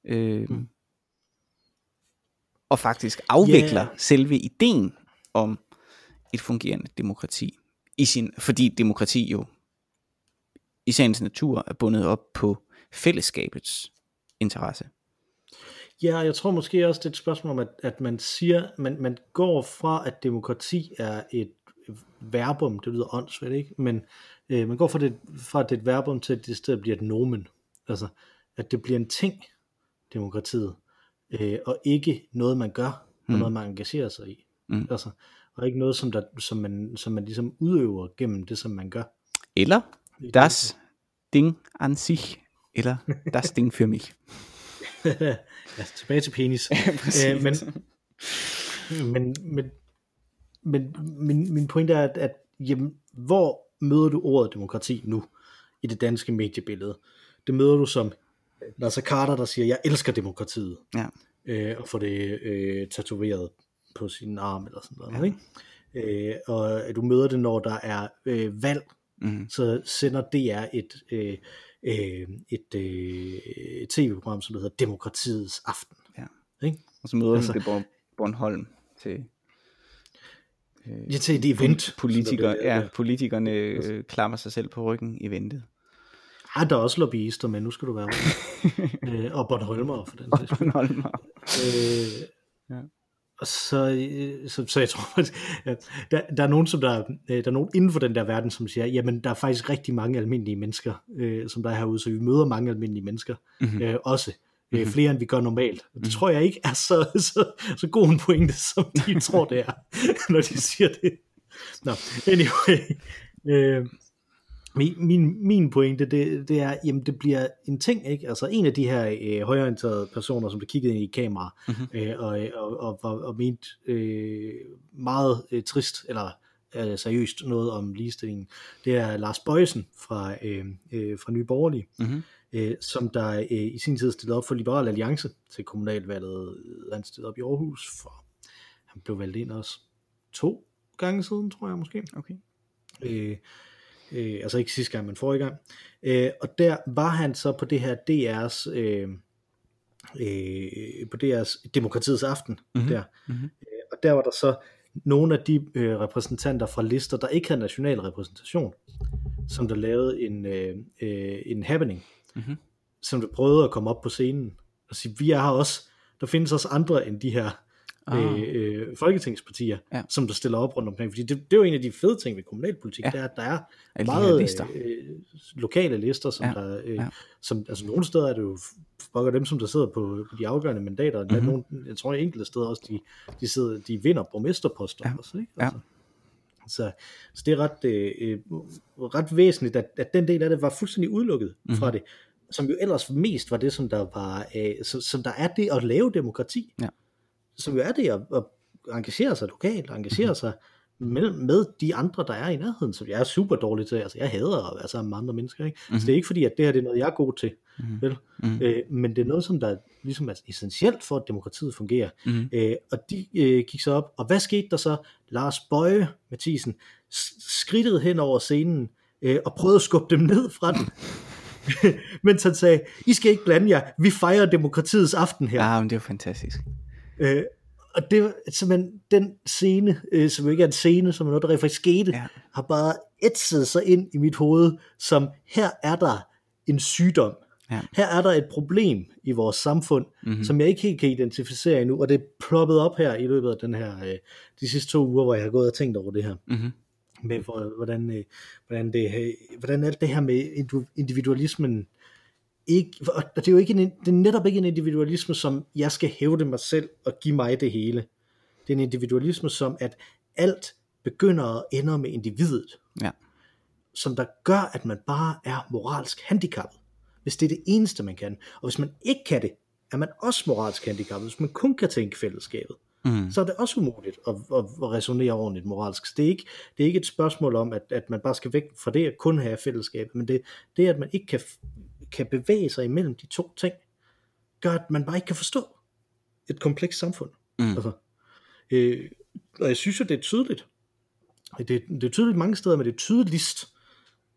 Øh, Mm. Og faktisk afvikler Ja. selve ideen om et fungerende demokrati. I sin, fordi demokrati jo i sagens natur er bundet op på fællesskabets interesse. Ja, jeg tror måske også, det er et spørgsmål om, at, at man siger, man, man går fra, at demokrati er et verbum, det lyder åndssvagt, ikke? Men øh, man går fra, det, fra, at det er et verbum til, at det i stedet bliver et nomen. Altså, at det bliver en ting, demokratiet, øh, og ikke noget, man gør, og Mm. noget, man engagerer sig i. Mm. Altså, og ikke noget, som, der, som, man, som man ligesom udøver gennem det, som man gør. Eller das Ding an sich, eller das Ding für mich. ja, tilbage til penis. Præcis. Øh, men, men, men, men min, min pointe er, at, at jamen, hvor møder du ordet demokrati nu i det danske mediebillede? Det møder du som Nasser Carter, der siger, jeg elsker demokratiet, Ja. øh, og får det øh, tatoveret på sin arm eller sådan noget. Ja. Ikke? Øh, og du møder det, når der er øh, valg, Mm. så sender DR et, øh, øh, et, øh, et tv-program, som hedder Demokratiets Aften. Ja. Ikke? Og så møder Altså- det Born- Bornholm til Ja, til et event. politikere. der bliver- Ja, politikerne øh, klammer sig selv på ryggen i ventet. Ah, der er også lobbyister, men nu skal du være rolig. øh, og Bornholmer for den sags skyld. Bornholm. øh, Ja. Og så, øh, så, så jeg tror, at ja, der, der er nogen, som der, øh, der er nogen inden for den der verden, som siger, jamen der er faktisk rigtig mange almindelige mennesker, øh, som der er herude, så vi møder mange almindelige mennesker Mhm. øh, også. Mhm. flere end vi gør normalt. Det Mhm. tror jeg ikke er så, så, så god en pointe, som de tror det er, når de siger det. Nå, anyway. Øh, min, min, pointe, det, det er, jamen det bliver en ting, ikke? Altså en af de her øh, højorienterede personer, som der kiggede ind i kamera, Mhm. øh, og, og, og, og, og mente øh, meget øh, trist, eller øh, seriøst noget om ligestillingen, det er Lars Bøjsen fra, øh, øh, fra Nye Borgerlige, Mhm. øh, som der øh, i sin tid stillede op for Liberal Alliance til kommunalvalget, øh, han stillede op i Aarhus, for han blev valgt ind også to gange siden, tror jeg måske. Okay. Øh, øh, altså ikke sidste gang, men forrige gang. Øh, og der var han så på det her DR's, øh, øh, på DR's Demokratiets Aften, Mhm. mm-hmm. der. Mhm. Øh, og der var der så nogle af de øh, repræsentanter fra lister, der ikke havde national repræsentation, som der lavede en, øh, øh, en happening, Mhm. som der prøvede at komme op på scenen og sige, vi er her også, der findes også andre end de her Ah. øh, folketingspartier, Ja. som der stiller op rundt omkring. Fordi det, det er jo en af de fede ting ved kommunalpolitik, Ja. ja. det er, at der er Alle meget lister. øh, lokale lister, som Ja, ja. der, øh, ja. ja. som, altså nogle steder er det jo fucker dem, som der sidder på, de afgørende mandater, og Mhm. mm-hmm. nogle, jeg tror enkelte steder også, de, de, sidder, de vinder borgmesterposter Ja. også, ikke? Ja. Altså, så, så det er ret, øh, øh, ret væsentligt, at, at den del af det var fuldstændig udelukket Mhm. mm-hmm. fra det, som jo ellers mest var det, som der var, øh, som, som der er det at lave demokrati, Ja. Som jo er det at, at engagere sig lokalt, engagere Mhm. sig med, med de andre, der er i nærheden, som jeg er super dårlig til. Altså, jeg hader at være sammen med andre mennesker, ikke? Mm-hmm. Så det er ikke fordi, at det her det er noget, jeg er god til, Mhm. vel? Mhm. Øh, men det er noget, som der ligesom er essentielt for, at demokratiet fungerer. Mhm. Øh, og de øh, gik så op, og hvad skete der så? Lars Bøje Mathisen skridtede hen over scenen, øh, og prøvede at skubbe dem ned fra den. Mens han sagde, I skal ikke blande jer, vi fejrer demokratiets aften her. Ja, men det er fantastisk. Øh, og det simpelthen den scene, øh, som ikke er en scene, som er noget, der rent faktisk skete, Ja. har bare ætset sig ind i mit hoved, som her er der en sygdom. Ja. Her er der et problem i vores samfund, Mhm. mm-hmm. som jeg ikke helt kan identificere endnu, og det er ploppet op her i løbet af den her, øh, de sidste to uger, hvor jeg har gået og tænkt over det her Mhm. med, hvor- hvordan, øh, hvordan, det, øh, hvordan alt det her med individu- individualismen ikke, det er jo ikke en, det er netop ikke en individualisme, som jeg skal hævde mig selv og give mig det hele. Det er en individualisme, som at alt begynder og ender med individet, Ja. som der gør, at man bare er moralsk handicappet. Hvis det er det eneste, man kan. Og hvis man ikke kan det, er man også moralsk handicappet. Hvis man kun kan tænke fællesskabet, Mm. så er det også umuligt at, at, at resonere ordentligt moralsk. Så det er ikke, det er ikke et spørgsmål om, at, at man bare skal væk fra det at kun have fællesskabet, men det, det at man ikke kan, kan bevæge sig imellem de to ting, gør, at man bare ikke kan forstå et komplekst samfund. Mm. Altså, øh, og jeg synes jo, det er tydeligt. Det, det er tydeligt mange steder, men det er tydeligst,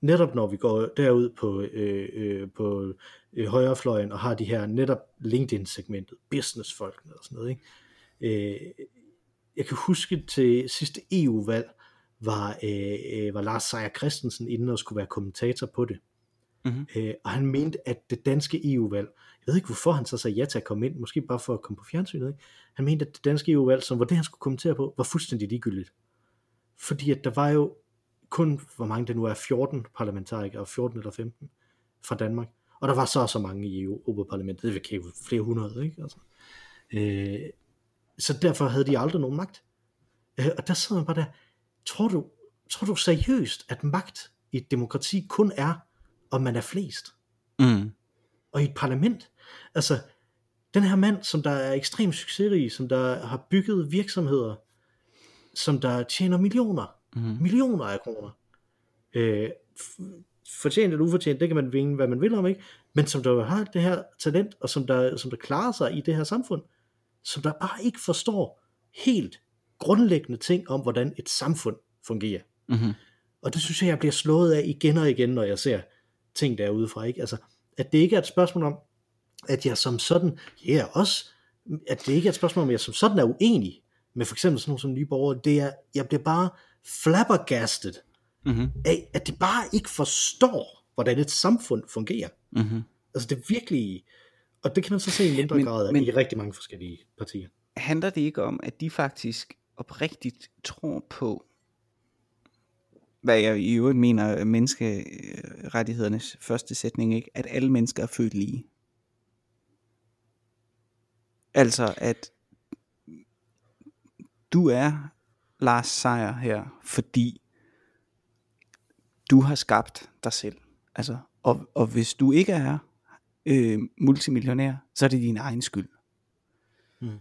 netop når vi går derud på, øh, øh, på øh, højrefløjen og har de her netop LinkedIn-segmentet, businessfolkene og sådan noget. Ikke? Øh, jeg kan huske til sidste EU-valg, var, øh, øh, var Lars Seier Christensen inde og skulle være kommentator på det. Mhm. Øh, og han mente, at det danske EU-valg, jeg ved ikke hvorfor han så sagde ja til at komme ind, måske bare for at komme på fjernsynet, ikke? han mente, at det danske EU-valg, som var det han skulle kommentere på, var fuldstændig ligegyldigt. Fordi at der var jo kun, hvor mange det nu er, 14 parlamentarikere, 14 eller 15 fra Danmark. Og der var så og så mange i e EU-parlamentet, det er flere hundrede, ikke? Altså. Øh, så derfor havde de aldrig nogen magt. Øh, og der sidder man bare der, tror du, tror du seriøst, at magt i et demokrati kun er, om man er flest? Mm. Og i et parlament? Altså, den her mand, som der er ekstremt succesrig, som der har bygget virksomheder, som der tjener millioner, Mm. millioner af kroner. Øh, fortjent eller ufortjent, det kan man vinde, hvad man vil om, ikke? Men som der har det her talent, og som der, som der klarer sig i det her samfund, som der bare ikke forstår helt grundlæggende ting om, hvordan et samfund fungerer. Mm. Og det synes jeg, jeg bliver slået af igen og igen, når jeg ser ting derudefra, ikke? Altså, at det ikke er et spørgsmål om, at jeg som sådan, ja, yeah, også, at det ikke er et spørgsmål om, at jeg som sådan er uenig med for eksempel sådan nogle som nye borgere, det er, jeg bliver bare flabbergasted Mm. af, at de bare ikke forstår, hvordan et samfund fungerer. Mm. Altså det er virkelig, og det kan man så se i mindre Men- grad men, i rigtig mange forskellige partier. Handler det ikke om, at de faktisk oprigtigt tror på, hvad jeg i øvrigt mener er menneskerettighedernes første sætning, ikke? at alle mennesker er født lige. Altså at du er Lars Seier her, fordi du har skabt dig selv. Altså, og, og hvis du ikke er øh, multimillionær, så er det din egen skyld. Mm.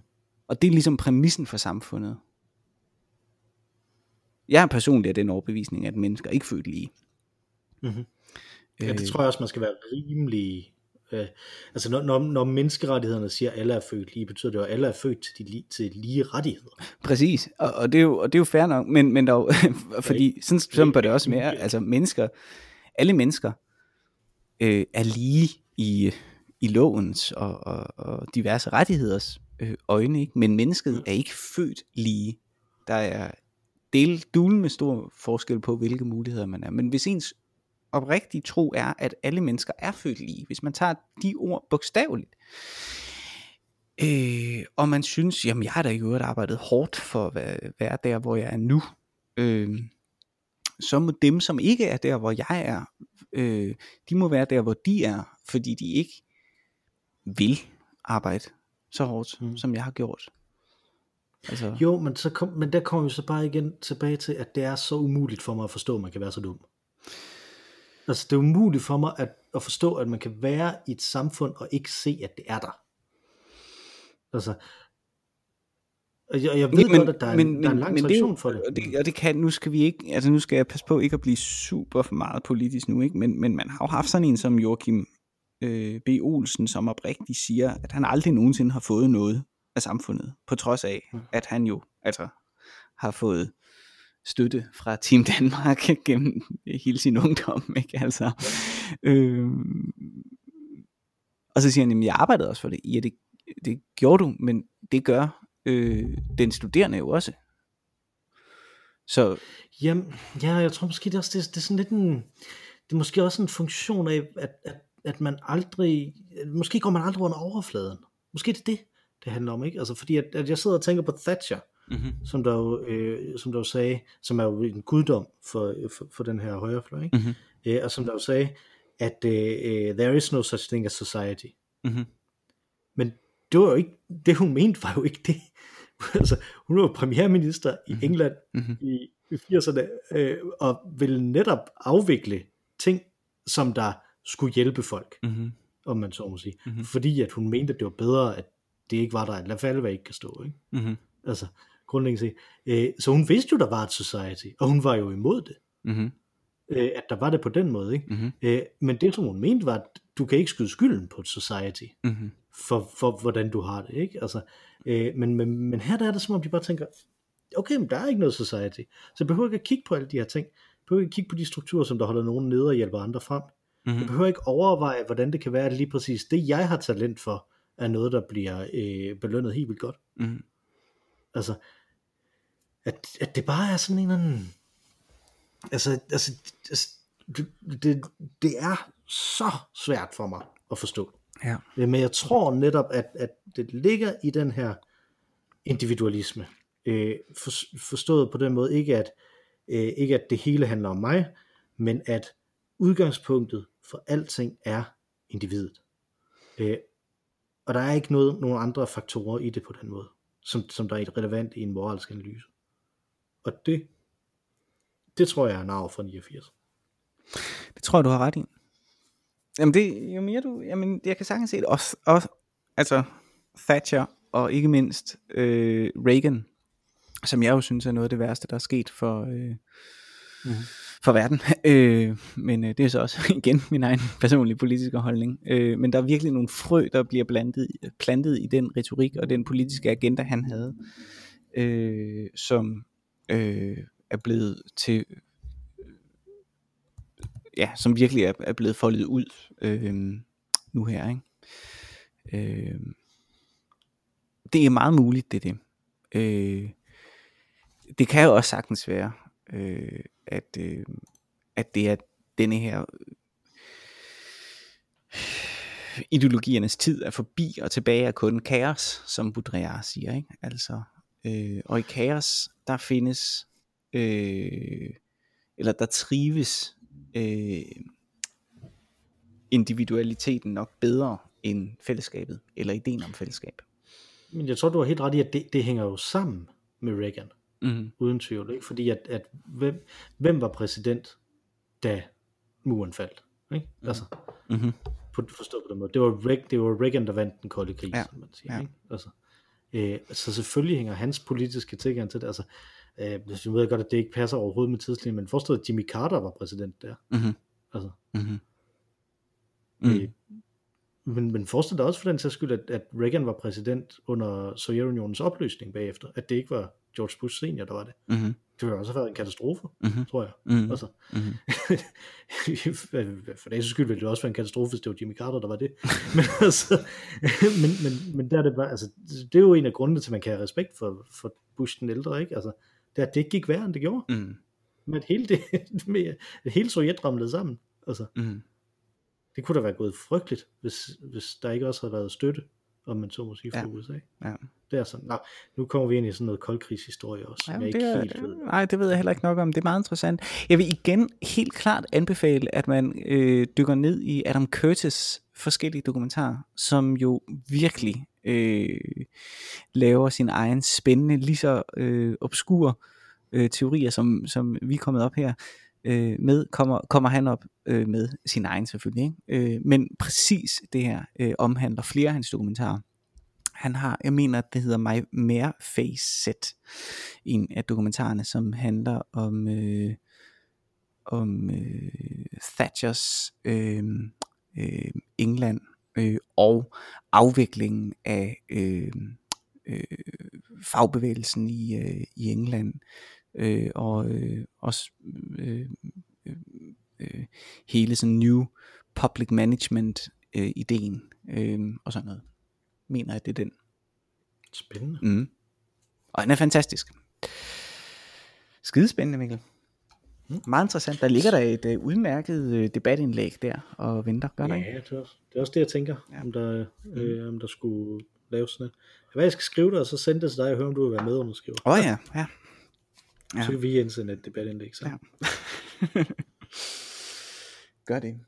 Og det er ligesom præmissen for samfundet. Jeg er personligt af den overbevisning, at mennesker ikke født lige. Mm-hmm. Ja, det tror jeg også, man skal være rimelig... Øh, altså når, når, når menneskerettighederne siger, at alle er født lige, betyder det jo, at alle er født til, de, til lige rettigheder. Præcis, og, og, det er jo, og det er jo fair nok, men, men jo, fordi sådan, sådan bør det også være, altså mennesker, alle mennesker øh, er lige i, i lovens og, og, og diverse rettigheders øh, øjne, ikke? men mennesket er ikke født lige. Der er del, dulen med stor forskel på, hvilke muligheder man er. Men hvis ens oprigtige tro er, at alle mennesker er født lige, hvis man tager de ord bogstaveligt, øh, og man synes, jamen jeg har da i øvrigt arbejdet hårdt for at være, være der, hvor jeg er nu, øh, så må dem, som ikke er der, hvor jeg er, øh, de må være der, hvor de er, fordi de ikke vil arbejde så hårdt. Mm. som jeg har gjort. Altså, Jo, men, så kom, men der kommer vi så bare igen tilbage til, at det er så umuligt for mig at forstå, at man kan være så dum. Altså, det er umuligt for mig at, at forstå, at man kan være i et samfund og ikke se, at det er der. Altså, og jeg, jeg ved men- godt, at der er, en, men- der er en lang men det tradition jo- for det. Og det, og det kan, nu skal vi ikke, altså nu skal jeg passe på ikke at blive super for meget politisk nu, ikke? Men, men man har jo haft sådan en som Joachim øh, B. Olsen, som oprigtigt siger, at han aldrig nogensinde har fået noget af samfundet, på trods af, Mm. at han jo altså har fået støtte fra Team Danmark gennem hele sin ungdom, ikke? Altså, øh, og så siger han, jamen jeg arbejdede også for det. Ja, det, det gjorde du, men det gør øh, den studerende jo også. Så Jamen, ja, jeg tror måske, det er, også, det, det er sådan lidt en, det er måske også en funktion af, at, at, at man aldrig, måske går man aldrig under overfladen. Måske det er det, det handler om, ikke? Altså fordi, at, at jeg sidder og tænker på Thatcher, mm-hmm. som der jo, øh, som der jo sagde, som er jo en guddom for, for, for den her højrefløj, ikke? Mm-hmm. Øh, og som der jo sagde, at øh, øh, there is no such thing as society. Mm-hmm. Men det var jo ikke, det hun mente var jo ikke det. altså, hun var premierminister i Mhm. England Mhm. i, i 80'erne, øh, og ville netop afvikle ting, som der skulle hjælpe folk, Mhm. om man så må sige. Mhm. Fordi at hun mente, at det var bedre, at det ikke var der, falde, hvad ikke kan stå. Ikke? Mhm. Altså, grundlæggende set. Øh, så hun vidste jo, der var et society, og hun var jo imod det, Mhm. øh, at der var det på den måde. Ikke? Mhm. Øh, men det, som hun mente, var, at du kan ikke skyde skylden på et society, Mhm. for, for hvordan du har det. Ikke? Altså, øh, men, men, men her der er det, som om de bare tænker, okay, men der er ikke noget society, så jeg behøver ikke at kigge på alle de her ting. Jeg behøver ikke at kigge på de strukturer, som der holder nogen nede og hjælper andre frem. Jeg Mhm. behøver ikke overveje, hvordan det kan være, at lige præcis det, jeg har talent for, er noget, der bliver øh, belønnet helt vildt godt. Mhm. Altså, at, at det bare er sådan en eller anden... Altså, altså, altså det, det, det er så svært for mig at forstå. Ja. Øh, Men jeg tror netop, at, at det ligger i den her individualisme. Øh, for, forstået på den måde, ikke at, øh, ikke at det hele handler om mig, men at udgangspunktet for alting er individet. Øh, og der er ikke noget, nogen andre faktorer i det på den måde, som, som der er relevant i en moralsk analyse. Og det, det tror jeg er en arv fra 89. Det tror jeg, du har ret i. Jamen det, jo mere du, jamen jeg kan sagtens se det, også, også altså Thatcher, og ikke mindst øh, Reagan, som jeg jo synes er noget af det værste, der er sket for, øh, Mhm for verden. Øh, men øh, det er så også igen min egen personlige politiske holdning. Øh, men der er virkelig nogle frø, der bliver blandet, plantet i den retorik og den politiske agenda, han havde, øh, som øh, er blevet til øh, ja, som virkelig er, er blevet foldet ud øh, nu her. Ikke? Øh, det er meget muligt, det er det. Øh, det kan jo også sagtens være, øh, at, øh, at det er denne her øh, ideologiernes tid er forbi, og tilbage er kun kaos, som Baudrillard siger. Ikke? Altså, øh, og i kaos, der findes, øh, eller der trives øh, individualiteten nok bedre end fællesskabet, eller ideen om fællesskab. Men jeg tror, du har helt ret i, at det, det hænger jo sammen med Reagan, Mm-hmm. uden tvivl. Ikke? Fordi at, at hvem, hvem var præsident, da muren faldt? Ikke? Altså, Mm-hmm. på, forstå på den måde. Det var, Reagan, det var Reagan, der vandt den kolde krig, Ja, som man siger. ja. Ikke? Altså, øh, så selvfølgelig hænger hans politiske tilgang til det. Altså, øh, hvis vi ved godt, at det ikke passer overhovedet med tidslinjen, men dig, at Jimmy Carter var præsident der. Mm-hmm. Altså, Mm-hmm. mm. Mm. øh, men, men forestil dig også for den sags skyld, at, at Reagan var præsident under Sovjetunionens opløsning bagefter. At det ikke var George Bush senior, der var det. Mm-hmm. Det ville også have været en katastrofe, Mm-hmm. tror jeg. Mm-hmm. Altså, Mm-hmm. for sags skyld ville det også være en katastrofe, hvis det var Jimmy Carter, der var det. Men, altså, men, men, men der er det bare, altså, det er jo en af grundene til, at man kan have respekt for, for Bush den ældre, ikke? Altså, det er, det gik værre, end det gjorde. Mm. Men hele, det, med, at hele Sovjet ramlede sammen. Altså, Mm. det kunne da være gået frygteligt, hvis, hvis der ikke også havde været støtte, om man så må sige, fra Ja. USA. Ja. Det er sådan, nå, nu kommer vi ind i sådan noget koldkrigshistorie også, som Ja, jeg det ikke er, helt ved. nej, det ved jeg heller ikke nok om. Det er meget interessant. Jeg vil igen helt klart anbefale, at man øh, dykker ned i Adam Curtis forskellige dokumentarer, som jo virkelig øh, laver sin egen spændende, lige så øh, obskur øh, teorier, som, som vi er kommet op her øh, med, kommer, kommer han op øh, med sin egen selvfølgelig. Ikke? Øh, men præcis det her øh, omhandler flere af hans dokumentarer. Han har, jeg mener, at det hedder My Mere Face Set, en af dokumentarerne, som handler om, øh, om øh, Thatchers øh, øh, England øh, og afviklingen af øh, øh, fagbevægelsen i, øh, i England øh, og øh, også øh, øh, øh, hele sådan new public management øh, ideen øh, og sådan noget. Mener at det er den. Spændende. Mm. Og den er fantastisk. Skidespændende, Mikkel. Mm. Meget interessant. Der ligger der et uh, udmærket uh, debatindlæg der og venter, gør der ikke? Ja, det er, også, det er også det, jeg tænker, Ja. om, der, øh, om der skulle laves sådan et. Hvad jeg skal skrive det, og så sende det til dig og høre, om du vil være med underskriver. Åh oh, ja, ja. Ja. Ja. Så kan vi indsende et debatindlæg sammen. Ja. Gør det.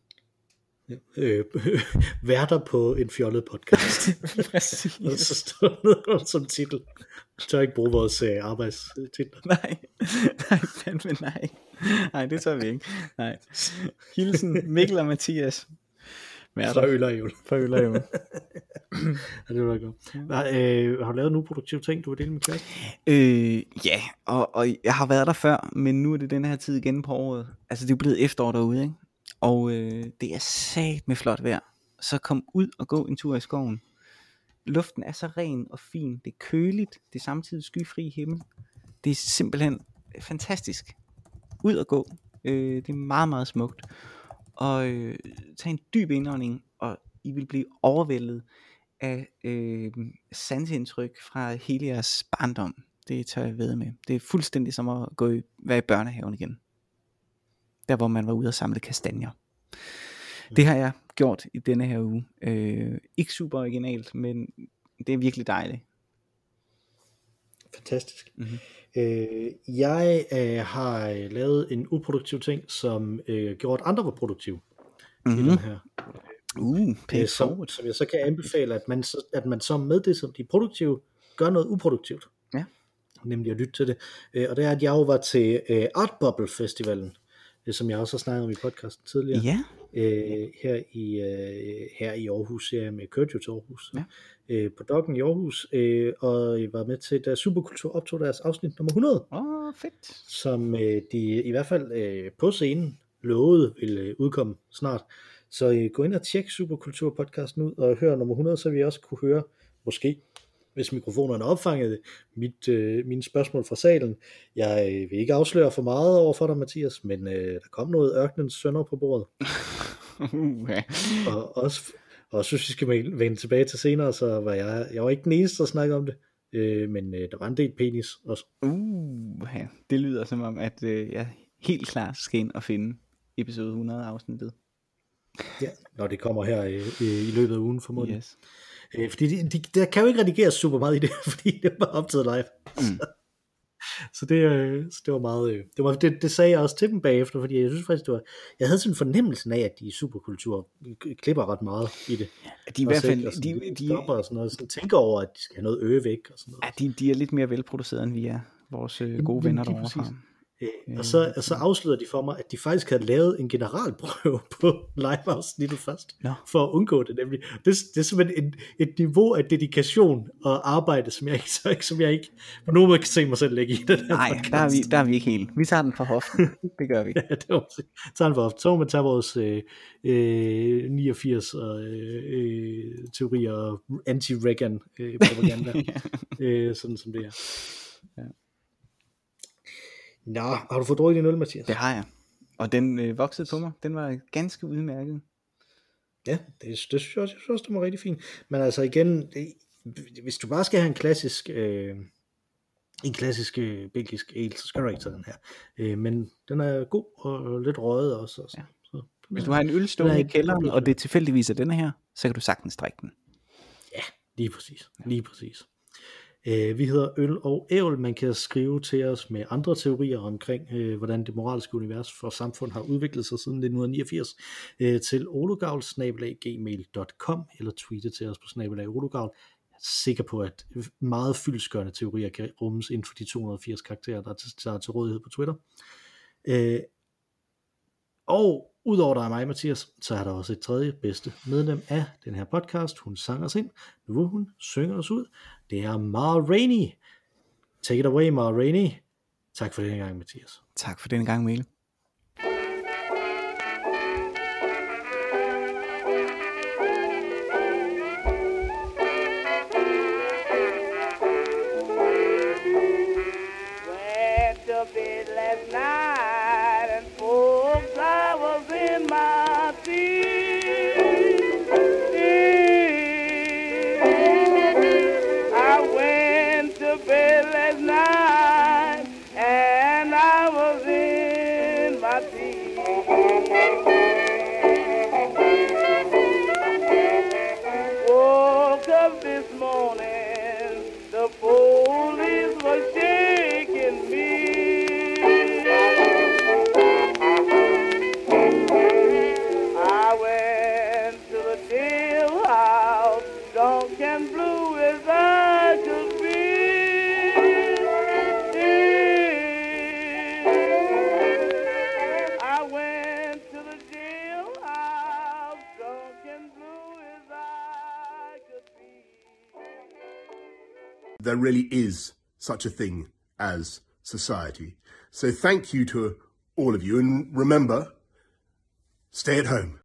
Øh, værter på en fjollet podcast. Og så står der som titel. Jeg tør ikke bruge vores øh, arbejdstitel. Nej, nej, fandme nej. Nej, det tør vi ikke. Nej. Hilsen Mikkel og Mathias. Fra øl og jul. For øl og jul. Ja, det var godt. Nej, øh, har du lavet nogle produktive ting, du vil dele med klassen? Øh, ja, og, og jeg har været der før, men nu er det den her tid igen på året. Altså det er blevet efterår derude, ikke? Og øh, det er sat med flot vejr. Så kom ud og gå en tur i skoven. Luften er så ren og fin. Det er køligt. Det er samtidig skyfri himmel. Det er simpelthen fantastisk. Ud og gå. Øh, det er meget, meget smukt. Og øh, tag en dyb indånding, og I vil blive overvældet af øh, sansindtryk fra hele jeres barndom. Det tør jeg ved med. Det er fuldstændig som at gå i, være i børnehaven igen. Der hvor man var ude og samle kastanjer. Det har jeg gjort i denne her uge. Øh, ikke super originalt, men det er virkelig dejligt. Fantastisk. Mhm. Øh, jeg øh, har øh, lavet en uproduktiv ting, som øh, gjorde, at andre var produktive mm-hmm. i Mhm. den her. Uh, pay Øh, som, forward. som jeg så kan anbefale, at man, så, at man så med det, som de er produktive, gør noget uproduktivt. Ja. Nemlig at lytte til det. Øh, og det er, at jeg jo var til øh, Art Bubble Festivalen, øh, som jeg også har snakket om i podcasten tidligere. Ja, øh, her, i, øh, her i Aarhus, ja, med kørte jo til Aarhus, Ja. øh, på Dokken i Aarhus, øh, og jeg var med til, da Superkultur optog deres afsnit nummer 100, åh, oh, fedt. som øh, de i hvert fald øh, på scenen lovede ville øh, udkomme snart. Så øh, gå ind og tjek Superkultur podcasten ud og hør nummer 100, så vi også kunne høre, måske, hvis mikrofonerne opfangede mit, øh, mine spørgsmål fra salen. Jeg øh, vil ikke afsløre for meget over for dig, Mathias, men øh, der kom noget ørkenens sønder på bordet ja. og også, og synes vi skal vende vende tilbage til senere, så var jeg, jeg var ikke den eneste, der snakkede om det, øh, men øh, der var en del penis også. Uh, ja. Det lyder som om, at øh, jeg helt klart skal ind og finde episode 100 afsnittet. Ja, når det kommer her øh, øh, i løbet af ugen formodentlig. Yes. Øh, fordi de, de, der kan jo ikke redigeres super meget i det, fordi det var optaget live. Mm. Så det, øh, så det var meget, øh, det, var, det, det sagde jeg også til dem bagefter, fordi jeg synes faktisk, det var, jeg havde sådan en fornemmelse af, at de i superkultur klipper ret meget i det. De er i hvert fald, sådan, de, de, de, og sådan noget, sådan tænker over, at de skal have noget øve væk og sådan noget. ja, de, de er lidt mere velproduceret, end vi er. Vores øh, gode venner derovre. Øh, og, så, og så afslørede de for mig, at de faktisk havde lavet en generalprøve på live-afsnittet først, Nå. for at undgå det nemlig. Det, det er simpelthen et, et niveau af dedikation og arbejde, som jeg ikke, så som jeg ikke på nogen måde kan se mig selv lægge i den her Nej, podcast. der er, vi, der er vi ikke helt. Vi tager den fra hoften. Det gør vi. Ja, det var sådan for ofte. Så må man tage vores øh, øh, 89 og, øh, øh, teorier og anti-Reagan øh, propaganda, øh, sådan som det er. Ja. Nå, har du fået drukket en øl, Mathias? Det har jeg. Og den øh, voksede på mig. Den var ganske udmærket. Ja, det, det synes jeg også, jeg synes også, det var rigtig fint. Men altså igen, det, hvis du bare skal have en klassisk, øh, en klassisk øh, belgisk ale, så skal du ikke tage den her. Øh, men den er god og lidt røget også. Og sådan. Ja. Så, den Hvis du har en øl stående Den i er- kælderen, og det tilfældigvis er denne her, så kan du sagtens drikke den. Lige præcis. Lige præcis. Øh, vi hedder Øl og Ævl. Man kan skrive til os med andre teorier omkring, øh, hvordan det moralske univers for samfund har udviklet sig siden 1989 øh, til ologavl.gmail.com eller tweete til os på snabelag ologavl. Jeg er sikker på, at meget fyldskørende teorier kan rummes inden for de 280 karakterer, der er til, der er til rådighed på Twitter. Øh, og udover dig og mig, Mathias, så er der også et tredje bedste medlem af den her podcast. Hun sang os ind. Nu vil hun synge os ud. Det er Mara Rainey. Take it away, Mara Rainey. Tak for den gang, Mathias. Tak for den gang, Mille. Really is such a thing as society. So thank you to all of you, and remember, stay at home.